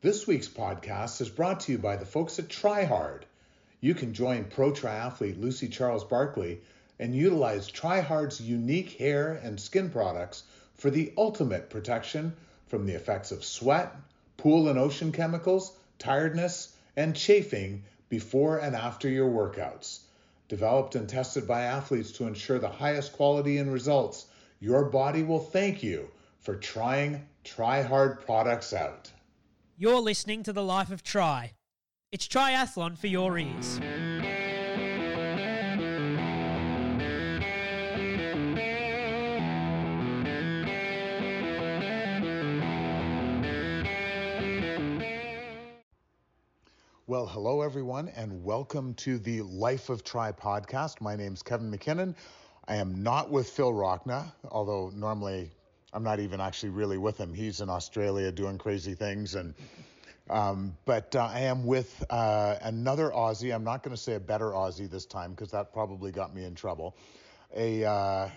This week's podcast is brought to you by the folks at TriHard. You can join pro triathlete Lucy Charles-Barclay and utilize TriHard's unique hair and skin products for the ultimate protection from the effects of sweat, pool and ocean chemicals, tiredness, and chafing before and after your workouts. Developed and tested by athletes to ensure the highest quality and results, your body will thank you for trying TriHard products out. You're listening to The Life of Tri. It's triathlon for your ears. Well, hello everyone, and welcome to the Life of Tri podcast. My name's Kevin Mackinnon. I am not with Phil Rockna, although normally I'm not even actually really with him. He's in Australia doing crazy things, and um, but uh, I am with uh, another Aussie. I'm not going to say a better Aussie this time because that probably got me in trouble. A uh,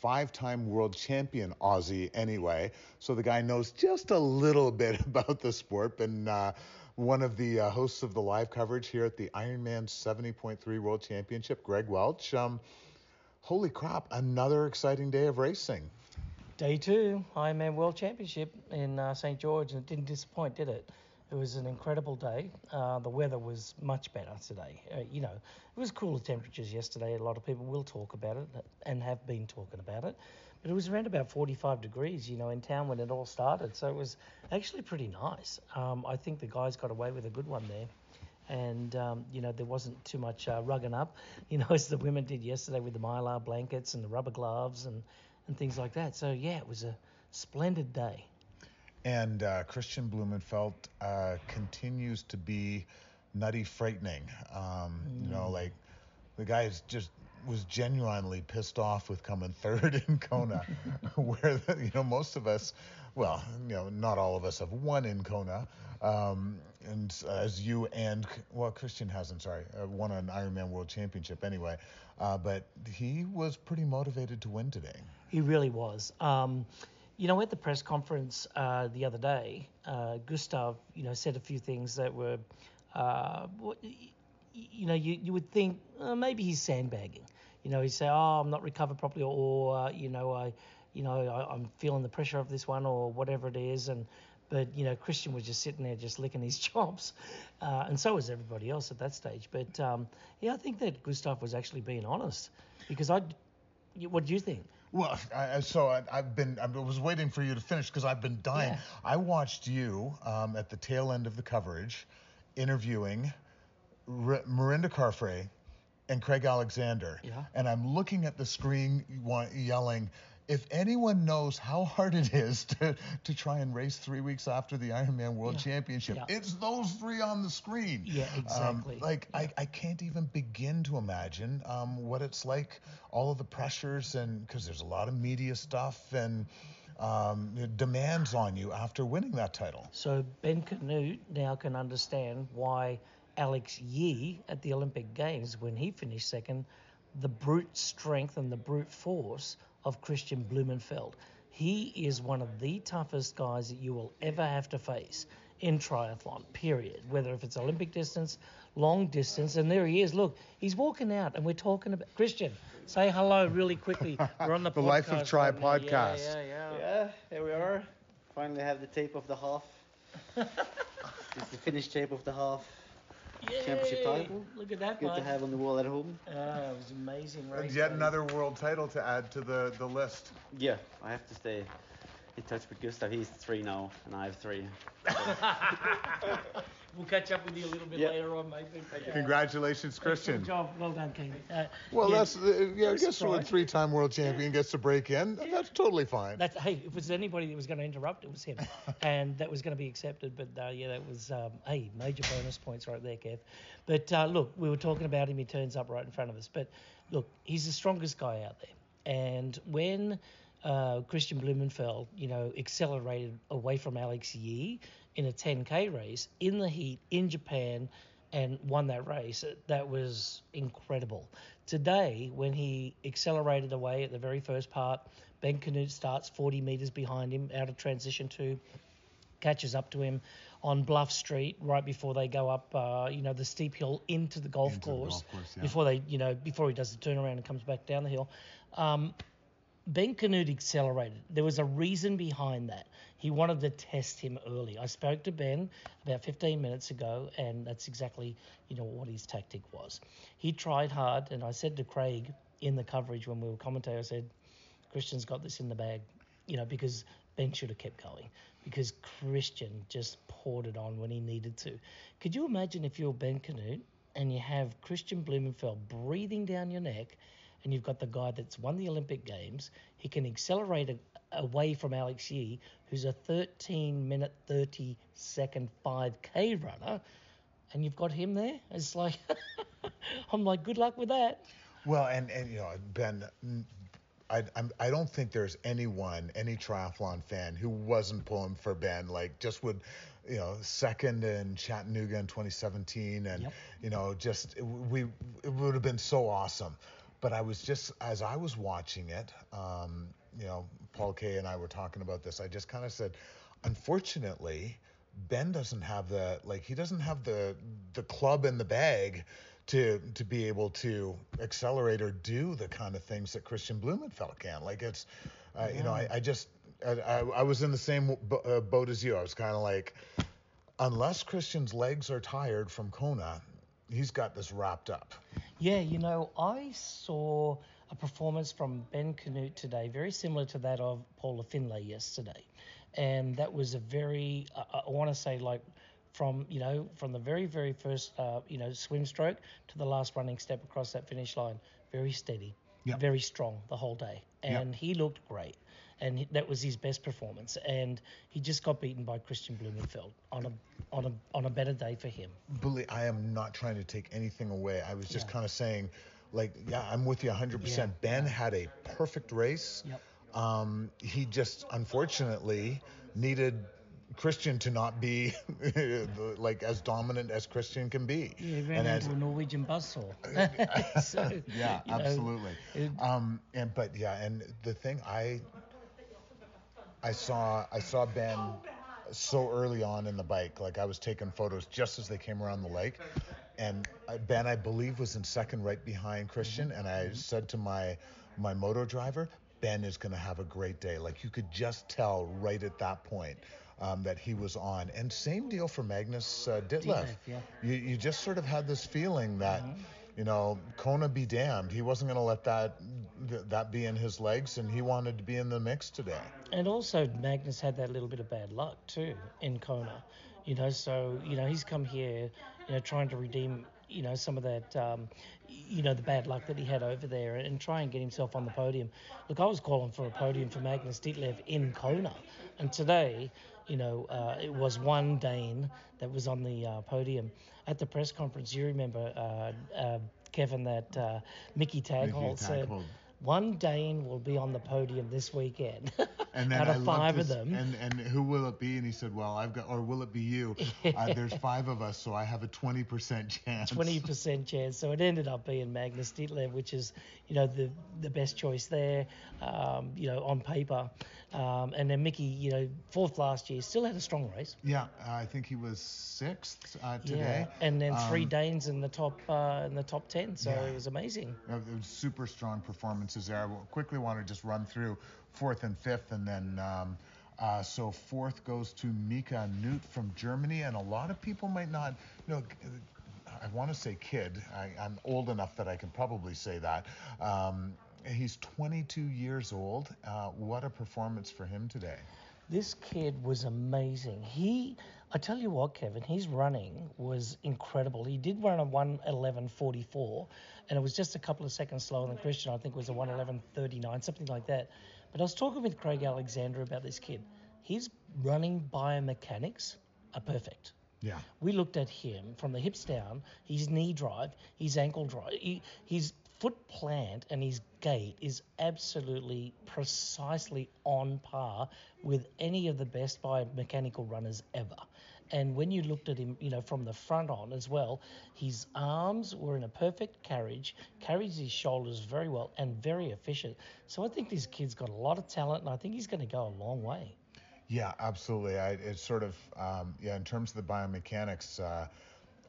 five-time world champion Aussie, anyway. So the guy knows just a little bit about the sport, and uh, one of the uh, hosts of the live coverage here at the Ironman 70.3 World Championship, Greg Welch. Um, holy crap! Another exciting day of racing. Day two, Ironman World Championship in uh, St George, and it didn't disappoint, did it? It was an incredible day. Uh, the weather was much better today. Uh, you know, it was cooler temperatures yesterday. A lot of people will talk about it and have been talking about it. But it was around about 45 degrees, you know, in town when it all started. So it was actually pretty nice. Um, I think the guys got away with a good one there. And, um, you know, there wasn't too much uh, rugging up, you know, as the women did yesterday with the mylar blankets and the rubber gloves and, and things like that. So, yeah, it was a splendid day. And uh, Kristian Blummenfelt uh, continues to be nutty frightening. Um, mm. You know, like the guy is just was genuinely pissed off with coming third in Kona, where the, you know most of us, well, you know, not all of us have won in Kona, um, and as you and well, Kristian hasn't, sorry, uh, won an Ironman World Championship anyway, uh, but he was pretty motivated to win today. He really was. Um, you know, at the press conference uh, the other day, uh, Gustav, you know, said a few things that were, uh, you know, you, you would think uh, maybe he's sandbagging. You know, he'd say, "Oh, I'm not recovered properly," or uh, you know, I, you know, I, am feeling the pressure of this one, or whatever it is, and. But you know, Kristian was just sitting there, just licking his chops, uh, and so was everybody else at that stage. But um, yeah, I think that Gustav was actually being honest, because I, what do you think? Well, I, so I, have been. I was waiting for you to finish because I've been dying. Yeah. I watched you um, at the tail end of the coverage, interviewing R- Mirinda Carfrae and Craig Alexander. Yeah. And I'm looking at the screen, yelling, if anyone knows how hard it is to, to try and race three weeks after the Ironman World yeah. Championship, yeah. it's those three on the screen. Yeah, exactly. Um, like yeah. I, I can't even begin to imagine um, what it's like, all of the pressures, and because there's a lot of media stuff and um, demands on you after winning that title. So Ben Kanute now can understand why Alex Yee at the Olympic Games, when he finished second, the brute strength and the brute force of Kristian Blummenfelt. He is one of the toughest guys that you will ever have to face in triathlon, period. Whether if it's Olympic distance, long distance, and there he is. Look, he's walking out, and we're talking about Kristian. Say hello really quickly. We're on the, the Life of Tri right podcast. Yeah, yeah, yeah. Yeah, here we are. Finally have the tape of the half. it's the finished tape of the half. Yay! championship title. Look at that Good one. to have on the wall at home. Uh, it was amazing. right? And yet another world title to add to the, the list. Yeah, I have to stay in touch with Gustav. He's three now, and I have three. we'll catch up with you a little bit later on, maybe. Congratulations, Kristian. Job. Well done, King. Uh, well, yeah, that's uh, yeah. I guess when a three-time world champion gets to break in, yeah. that's totally fine. That's hey, if it was anybody that was going to interrupt, it was him, and that was going to be accepted. But uh, yeah, that was um, hey, major bonus points right there, Kev. But uh, look, we were talking about him. He turns up right in front of us. But look, he's the strongest guy out there, and when uh, Kristian Blummenfelt, you know, accelerated away from Alex Yee in a 10k race in the heat in Japan and won that race. That was incredible. Today, when he accelerated away at the very first part, Ben Kanute starts 40 meters behind him out of transition two, catches up to him. on Bluff Street right before they go up, uh, you know, the steep hill into the golf Into the course. golf course, yeah. Before they, you know, before he does the turnaround and comes back down the hill. Um, Ben Kanute accelerated. There was a reason behind that. He wanted to test him early. I spoke to Ben about 15 minutes ago, and that's exactly, you know, what his tactic was. He tried hard, and I said to Craig in the coverage when we were commentating, I said, Kristian's got this in the bag, you know, because Ben should have kept going because Kristian just poured it on when he needed to. Could you imagine if you're Ben Kanute and you have Kristian Blummenfelt breathing down your neck and you've got the guy that's won the Olympic Games, he can accelerate a, away from Alex Yee, who's a 13 minute 30 second 5K runner, and you've got him there? It's like, I'm like, good luck with that. Well, and and you know, Ben, I I'm, I don't think there's anyone, any triathlon fan who wasn't pulling for Ben. Like just would, you know, second in Chattanooga in 2017, and Yep. you know, just we it would have been so awesome. But I was just as I was watching it, um, you know, Paul Kaye and I were talking about this. I just kind of said, unfortunately, Ben doesn't have the like he doesn't have the the club in the bag to to be able to accelerate or do the kind of things that Kristian Blummenfelt can. Like it's, uh, you know, I, I just I, I, I was in the same uh, boat as you. I was kind of like, unless Kristian's legs are tired from Kona, he's got this wrapped up. Yeah, you know, I saw a performance from Ben Kanute today, very similar to that of Paula Findlay yesterday. And that was a very, I, I want to say, like, from, you know, from the very, very first, uh, you know, swim stroke to the last running step across that finish line, very steady, Yep. very strong the whole day. Yep. And he looked great. And that was his best performance. And he just got beaten by Kristian Blummenfelt on a, on a, on a better day for him. Believe, I am not trying to take anything away. I was just Yeah. kind of saying, like, yeah, I'm with you 100%. Yeah. Ben had a perfect race. Yep. Um, he just unfortunately needed Kristian to not be like as dominant as Kristian can be. Yeah, he ran And as- a Norwegian buzzsaw. so, yeah, you know, absolutely. it- um, and but yeah, and the thing I I saw I saw Ben so early on in the bike, like I was taking photos just as they came around the lake, and Ben I believe was in second right behind Kristian, and I said to my my moto driver, Ben is going to have a great day. Like you could just tell right at that point. Um, that he was on, and same deal for Magnus uh, Ditlev. Ditlev, yeah. You you just sort of had this feeling that you know, Kona be damned. He wasn't going to let that th- that be in his legs, and he wanted to be in the mix today. And also, Magnus had that little bit of bad luck too in Kona. You know, so you know he's come here, you know, trying to redeem, you know, some of that, um, you know, the bad luck that he had over there, and try and get himself on the podium. Look, I was calling for a podium for Magnus Ditlev in Kona, and today, you know, uh, it was one Dane that was on the uh, podium at the press conference. You remember, uh, uh, Kevin, that uh, Mickey Taagholt said. One Dane will be on the podium this weekend. And then out I of loved five of them. And and who will it be? And he said, well, I've got, or will it be you? Uh, there's five of us, so I have a 20% chance. Twenty percent chance. So it ended up being Magnus Ditlev, which is, you know, the the best choice there, um, you know, on paper. Um, and then Mickey, you know, fourth last year, still had a strong race. Yeah, I think he was sixth uh, today. Yeah. And then three Um, Danes in the top uh, in the top ten. So Yeah. it was amazing. Uh, it was super strong performances there. I quickly want to just run through fourth and fifth, and then um, uh, so fourth goes to Mika Noodt from Germany, and a lot of people might not know. I want to say kid. I, I'm old enough that I can probably say that. Um, he's 22 years old. Uh, what a performance for him today. This kid was amazing. He, I tell you what, Kevin, his running was incredible. He did run a 111.44, and it was just a couple of seconds slower than Kristian. I think it was a 111.39, something like that. But I was talking with Craig Alexander about this kid. His running biomechanics are perfect. Yeah. We looked at him from the hips down, his knee drive, his ankle drive, he, his foot plant, and his gait is absolutely precisely on par with any of the best biomechanical runners ever. And when you looked at him, you know, from the front on as well, his arms were in a perfect carriage, carries his shoulders very well, and very efficient. So I think this kid's got a lot of talent, and I think he's going to go a long way. Yeah, absolutely. I, it's sort of, um, yeah, in terms of the biomechanics, uh,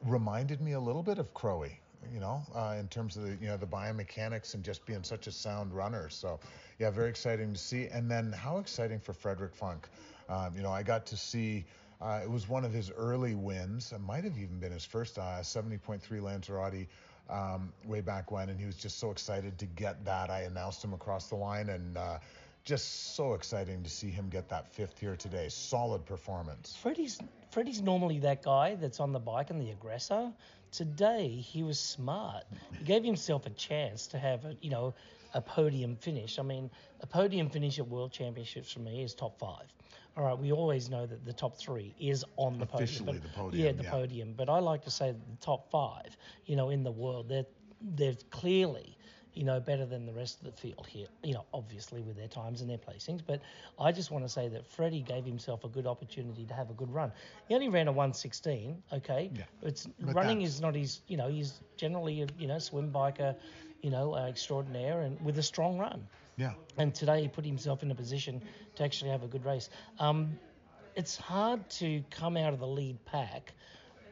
reminded me a little bit of Crowie, you know, uh, in terms of the, you know, the biomechanics and just being such a sound runner. So, yeah, very exciting to see. And then how exciting for Frederic Funk. Um, you know, I got to see, uh, it was one of his early wins. It might have even been his first uh, 70.3 Lanzarote um, way back when. And he was just so excited to get that. I announced him across the line and, uh, just so exciting to see him get that fifth here today. Solid performance. Freddie's Freddie's normally that guy that's on the bike and the aggressor. Today he was smart. He gave himself a chance to have a you know a podium finish. I mean, a podium finish at World Championships for me is top five. All right, we always know that the top three is on the Officially podium. the podium, Yeah, the yeah. podium. But I like to say that the top five, you know, in the world, they're they're clearly you know, better than the rest of the field here. You know, obviously with their times and their placings, but I just want to say that Freddie gave himself a good opportunity to have a good run. He only ran a 116. Okay, Yeah. it's But running that's- is not his. You know, he's generally a you know swim biker, you know, uh, extraordinaire and with a strong run. Yeah. And today he put himself in a position to actually have a good race. Um, it's hard to come out of the lead pack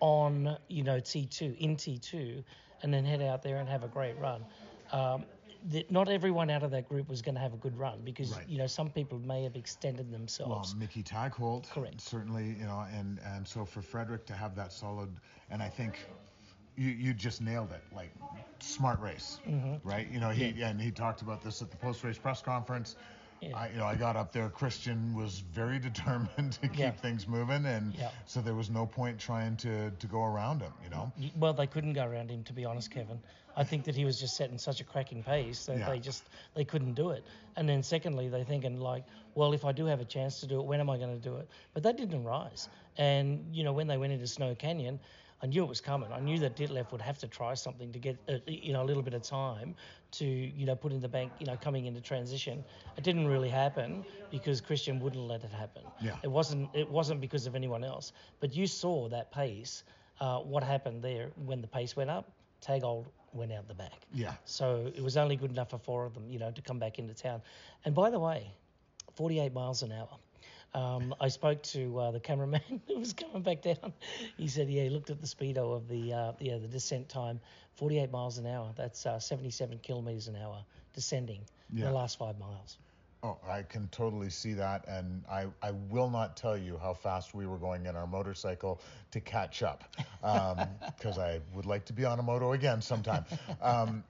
on you know T2 in T2 and then head out there and have a great run. Um, that not everyone out of that group was going to have a good run because Right. you know some people may have extended themselves. Well. Mickey Taagholt, Correct. certainly, you know, and and so for Frederic to have that solid, and I think you you just nailed it, like smart race, Mm-hmm. right? You know, he and he talked about this at the post race press conference. Yeah. I, you know, I got up there. Kristian was very determined to keep Yeah. things moving, and Yeah. so there was no point trying to to go around him. You know, Well, they couldn't go around him, to be honest, Kevin. I think that he was just setting such a cracking pace that they just they couldn't do it. And then secondly, they thinking like, well, if I do have a chance to do it, when am I going to do it? But that didn't rise. And you know, when they went into Snow Canyon, I knew it was coming. I knew that Ditlev would have to try something to get uh, you know a little bit of time to you know put in the bank. You know, coming into transition, it didn't really happen because Kristian wouldn't let it happen. Yeah. It wasn't it wasn't because of anyone else. But you saw that pace. Uh, what happened there when the pace went up? Taagholt went out the back. yeah, So it was only good enough for four of them, you know, to come back into town. And by the way, 48 miles an hour. Um, I spoke to uh, the cameraman who was coming back down. He said, yeah, he looked at the speedo of the uh, yeah the descent time, 48 miles an hour. That's uh, 77 kilometers an hour descending in Yeah. the last five miles. Oh, I can totally see that, and I, I will not tell you how fast we were going in our motorcycle to catch up, because I would like to be on a moto again sometime. Um,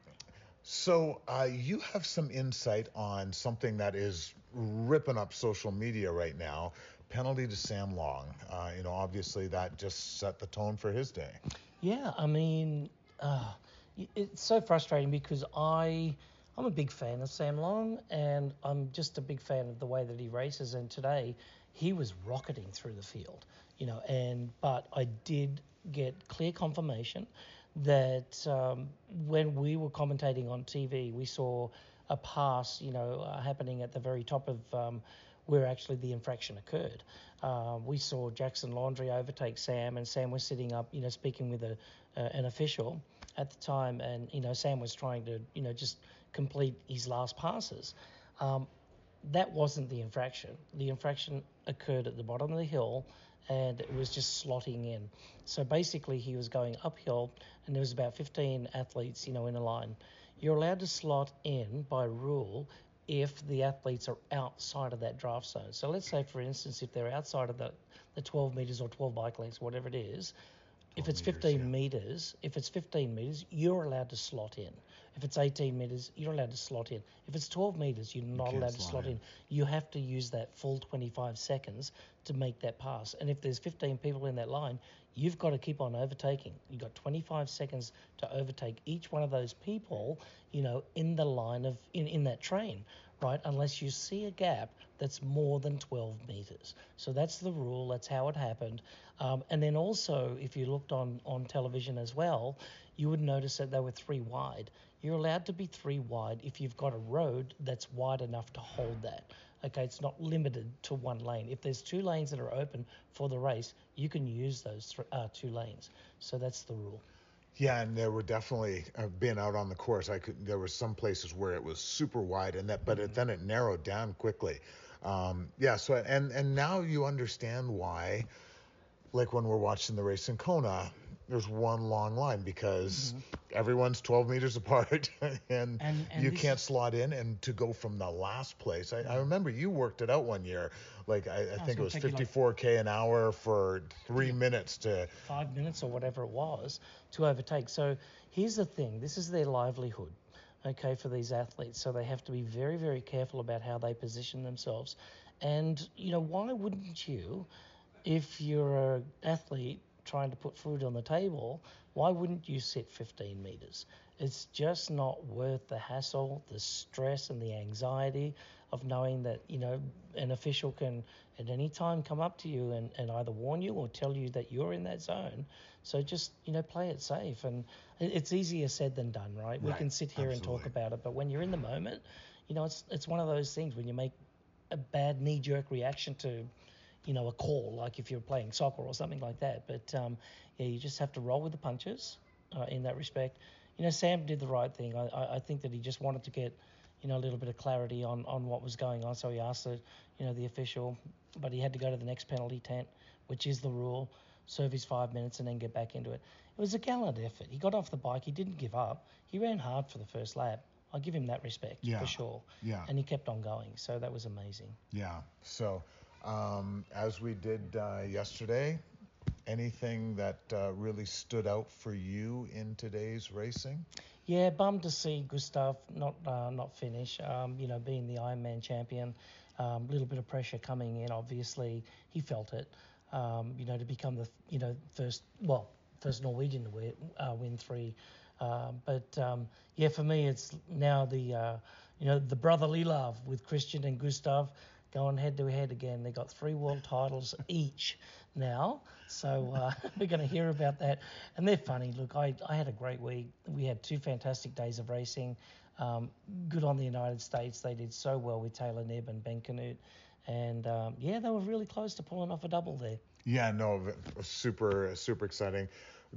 so uh, you have some insight on something that is ripping up social media right now. Penalty to Sam Long. Uh, you know, obviously that just set the tone for his day. Yeah, I mean, uh, it's so frustrating because I, I'm a big fan of Sam Long, and I'm just a big fan of the way that he races. And today, he was rocketing through the field, you know. And but I did get clear confirmation that um, when we were commentating on TV, we saw a pass, you know, uh, happening at the very top of um, where actually the infraction occurred. Uh, we saw Jackson Laundry overtake Sam, and Sam was sitting up, you know, speaking with a, uh, an official at the time, and you know, Sam was trying to, you know, just complete his last passes. Um, that wasn't the infraction. The infraction occurred at the bottom of the hill and it was just slotting in. So basically, he was going uphill and there was about 15 athletes, you know, in a line. You're allowed to slot in by rule if the athletes are outside of that draft zone. So let's say, for instance, if they're outside of the, the 12 meters or 12 bike lengths, whatever it is, if it's meters, 15 yeah. meters, if it's 15 meters, you're allowed to slot in. If it's 18 meters, you're allowed to slot in. If it's 12 meters, you're not can't allowed to slot slot in. in. You have to use that full 25 seconds to make that pass. And if there's 15 people in that line, you've got to keep on overtaking. You've got 25 seconds to overtake each one of those people, you know, in the line of in, in that train, right? Unless you see a gap that's more than 12 meters. So that's the rule. That's how it happened. Um, and then also, if you looked on on television as well, you would notice that they were three wide. You're allowed to be three wide if you've got a road that's wide enough to hold that. Okay, it's not limited to one lane. If there's two lanes that are open for the race, you can use those th- uh, two lanes. So that's the rule. Yeah, and there were definitely uh, being out on the course. I could there were some places where it was super wide, and that but it, then it narrowed down quickly. Um, yeah. So and and now you understand why, like when we're watching the race in Kona, there's one long line because everyone's 12 meters apart and. And- and you can't slot in and to go from the last place. I, I remember you worked it out one year. Like I, I think it was take you like- 54k an hour for three minutes to. five minutes or whatever it was to overtake. So here's the thing this is their livelihood, okay, for these athletes. So they have to be very, very careful about how they position themselves. And, you know, why wouldn't you, if you're an athlete trying to put food on the table, why wouldn't you sit 15 meters? It's just not worth the hassle, the stress, and the anxiety of knowing that, you know, an official can at any time come up to you and, and either warn you or tell you that you're in that zone. So just, you know, play it safe. And it's easier said than done, right? We can sit here and talk about it, but when you're in the moment, you know, it's, it's one of those things when you make a bad knee jerk reaction to, you know, a call, like if you're playing soccer or something like that. But um, yeah, you just have to roll with the punches uh, in that respect. You know, Sam did the right thing. I, I, I think that he just wanted to get, you know, a little bit of clarity on, on what was going on. So he asked the, you know, the official, but he had to go to the next penalty tent, which is the rule, serve his five minutes and then get back into it. It was a gallant effort. He got off the bike. He didn't give up. He ran hard for the first lap. I'll give him that respect Yeah, for sure. yeah. And he kept on going. So that was amazing. Yeah. So, um, as we did uh, yesterday, anything that uh, really stood out for you in today's racing? Yeah, bummed to see Gustav not uh, not finish. Um, you know, being the Ironman champion, a um, little bit of pressure coming in. Obviously, he felt it. Um, you know, to become the you know first well first Norwegian to win, uh, win three. Um, but um, yeah, for me, it's now the uh, you know the brotherly love with Kristian and Gustav going head to head again. They've got three world titles each now, so uh, we're going to hear about that. And they're funny. Look, I, I had a great week. We had two fantastic days of racing. Um, good on the United States. They did so well with Taylor Knibb and Ben Kanute. And um, yeah, they were really close to pulling off a double there. Yeah, no, super, super exciting.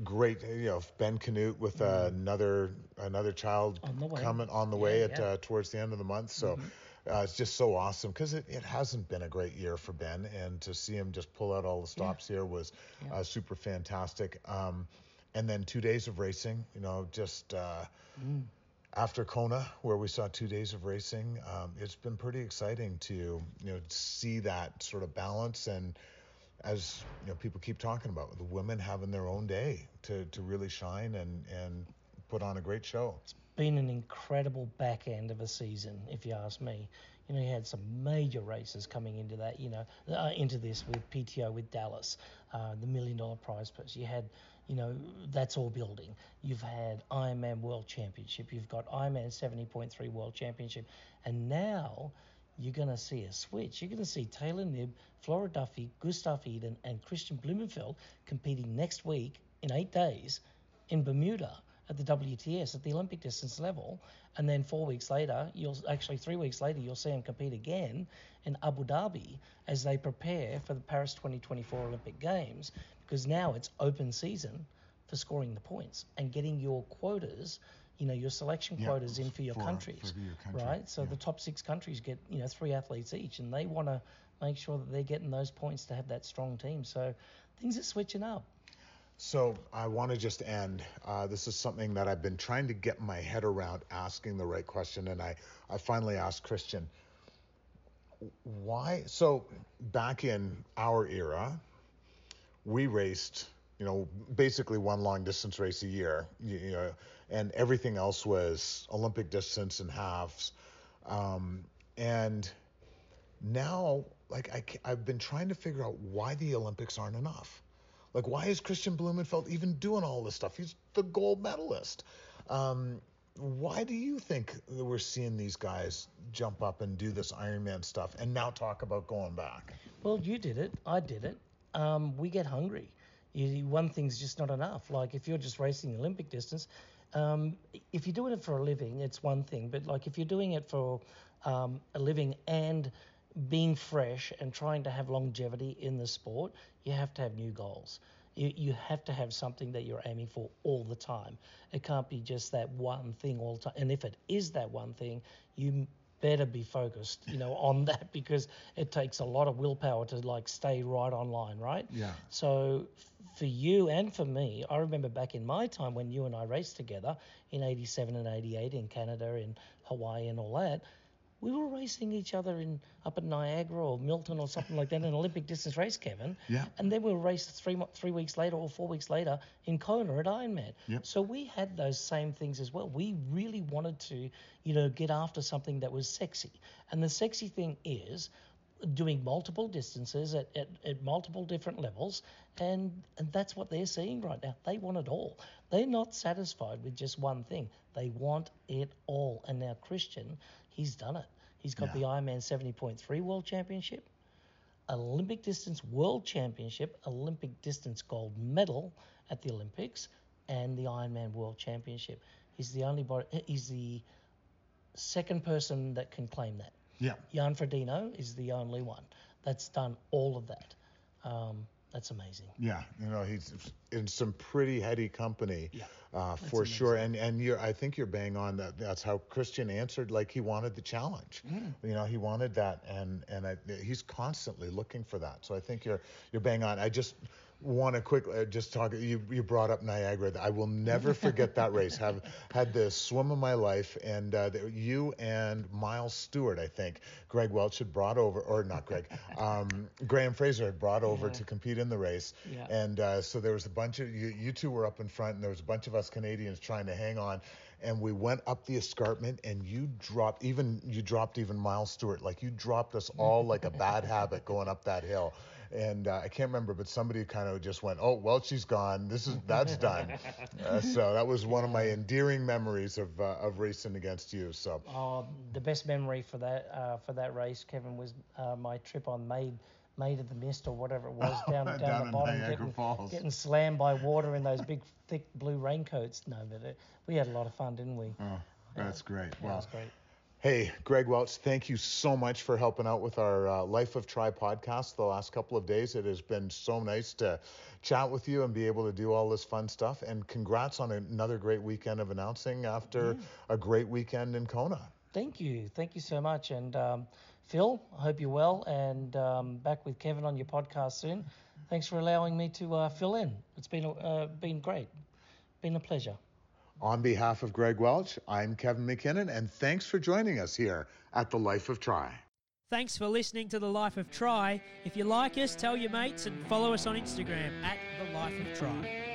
Great, you know, Ben Kanute with another another child Mm-hmm. On coming on the Yeah, way at yeah. Mm-hmm. uh, towards the end of the month. So uh, it's just so awesome because it, it hasn't been a great year for Ben, and to see him just pull out all the stops here was uh, super fantastic. Um, and then two days of racing, you know, just. Uh, Mm. after Kona, where we saw two days of racing, um, it's been pretty exciting to you know see that sort of balance and as you know people keep talking about the women having their own day to, to really shine and and put on a great show. Been an incredible back end of a season, if you ask me. You know, you had some major races coming into that. You know, uh, into this with PTO with Dallas, uh, the million dollar prize purse. You had, you know, that's all building. You've had Ironman World Championship. You've got Ironman 70.3 World Championship, and now you're going to see a switch. You're going to see Taylor Knibb, Flora Duffy, Gustav Iden, and Kristian Blummenfelt competing next week in eight days in Bermuda at the WTS at the Olympic distance level, and then four weeks later, you'll actually three weeks later, you'll see them compete again in Abu Dhabi as they prepare for the Paris 2024 Olympic Games, because now it's open season for scoring the points and getting your quotas. You know your selection Yeah, quotas in for your for- countries, for your country, right? So yeah. the top six countries get you know three athletes each, and they want to make sure that they're getting those points to have that strong team. So things are switching up. So I want to just end. Uh, this is something that I've been trying to get my head around asking the right question, and I, I finally asked Kristian, why? So back in our era, we raced, you know, basically one long distance race a year, you, know, and everything else was Olympic distance and halves. Um, and now, like, I, I've been trying to figure out why the Olympics aren't enough. Like, why is Kristian Blummenfelt even doing all this stuff? He's the gold medalist. Um, why do you think that we're seeing these guys jump up and do this Ironman stuff and now talk about going back? Well, you did it. I did it. Um, we get hungry. You, one thing's just not enough. Like if you're just racing Olympic distance, um, if you're doing it for a living, it's one thing. But like if you're doing it for um, a living and being fresh and trying to have longevity in the sport, you have to have new goals. You, you have to have something that you're aiming for all the time. It can't be just that one thing all the time. And if it is that one thing, you better be focused, you know, on that because it takes a lot of willpower to like stay right online, right? Yeah. So for you and for me, I remember back in my time when you and I raced together in 87 and 88 in Canada, in Hawaii and all that, we were racing each other in up at Niagara or Milton or something like that in an Olympic distance race, Kevin. Yeah. And then we were raced three three weeks later or four weeks later in Kona at Ironman. Yep. So we had those same things as well. We really wanted to, you know, get after something that was sexy. And the sexy thing is doing multiple distances at, at, at multiple different levels and and that's what they're seeing right now they want it all they're not satisfied with just one thing they want it all and now kristian he's done it he's got Yeah. the ironman 70.3 world championship olympic distance world championship olympic distance gold medal at the olympics and the ironman world championship he's the only body he's the second person that can claim that Yeah. Jan Frodeno is the only one that's done all of that. Um, that's amazing. Yeah, you know he's in some pretty heady company, Yeah, uh, for sure. And and you're, I think you're bang on that. That's how Kristian answered. Like he wanted the challenge. Mm. You know, he wanted that, and and I, he's constantly looking for that. So I think you're you're bang on. I just want to quickly uh, just talk. You you brought up Niagara. I will never forget that race. Have had the swim of my life, and uh, you and Miles Stewart, I think, Greg Welch had brought over, or not Greg, um, Graham Fraser had brought over to compete in the race. Yeah. And uh, so there was a bunch of you, you two were up in front, and there was a bunch of us Canadians trying to hang on. And we went up the escarpment, and you dropped even you dropped even Miles Stewart, like you dropped us all like a bad habit going up that hill. And uh, I can't remember, but somebody kind of just went, "Oh, well, she's gone. This is that's done." Uh, so that was one of my endearing memories of uh, of racing against you. So Oh, the best memory for that uh, for that race, Kevin, was uh, my trip on Maid Maid of the Mist or whatever it was down down, Down the bottom, Niagara getting, Falls. getting slammed by water in those big thick blue raincoats. No, but it, we had a lot of fun, didn't we? oh, that's great. that Wow. was great. Hey, Greg Welch, thank you so much for helping out with our uh, Life of Tri podcast the last couple of days. It has been so nice to chat with you and be able to do all this fun stuff. And congrats on another great weekend of announcing after a great weekend in Kona. Thank you. Thank you so much. And um, Phil, I hope you're well and um, back with Kevin on your podcast soon. Thanks for allowing me to uh, fill in. It's been uh, been great. Been a pleasure. On behalf of Greg Welch, I'm Kevin Mackinnon, and thanks for joining us here at the Life of Tri. Thanks for listening to The Life of Tri. If you like us, tell your mates and follow us on Instagram at The Life of Tri.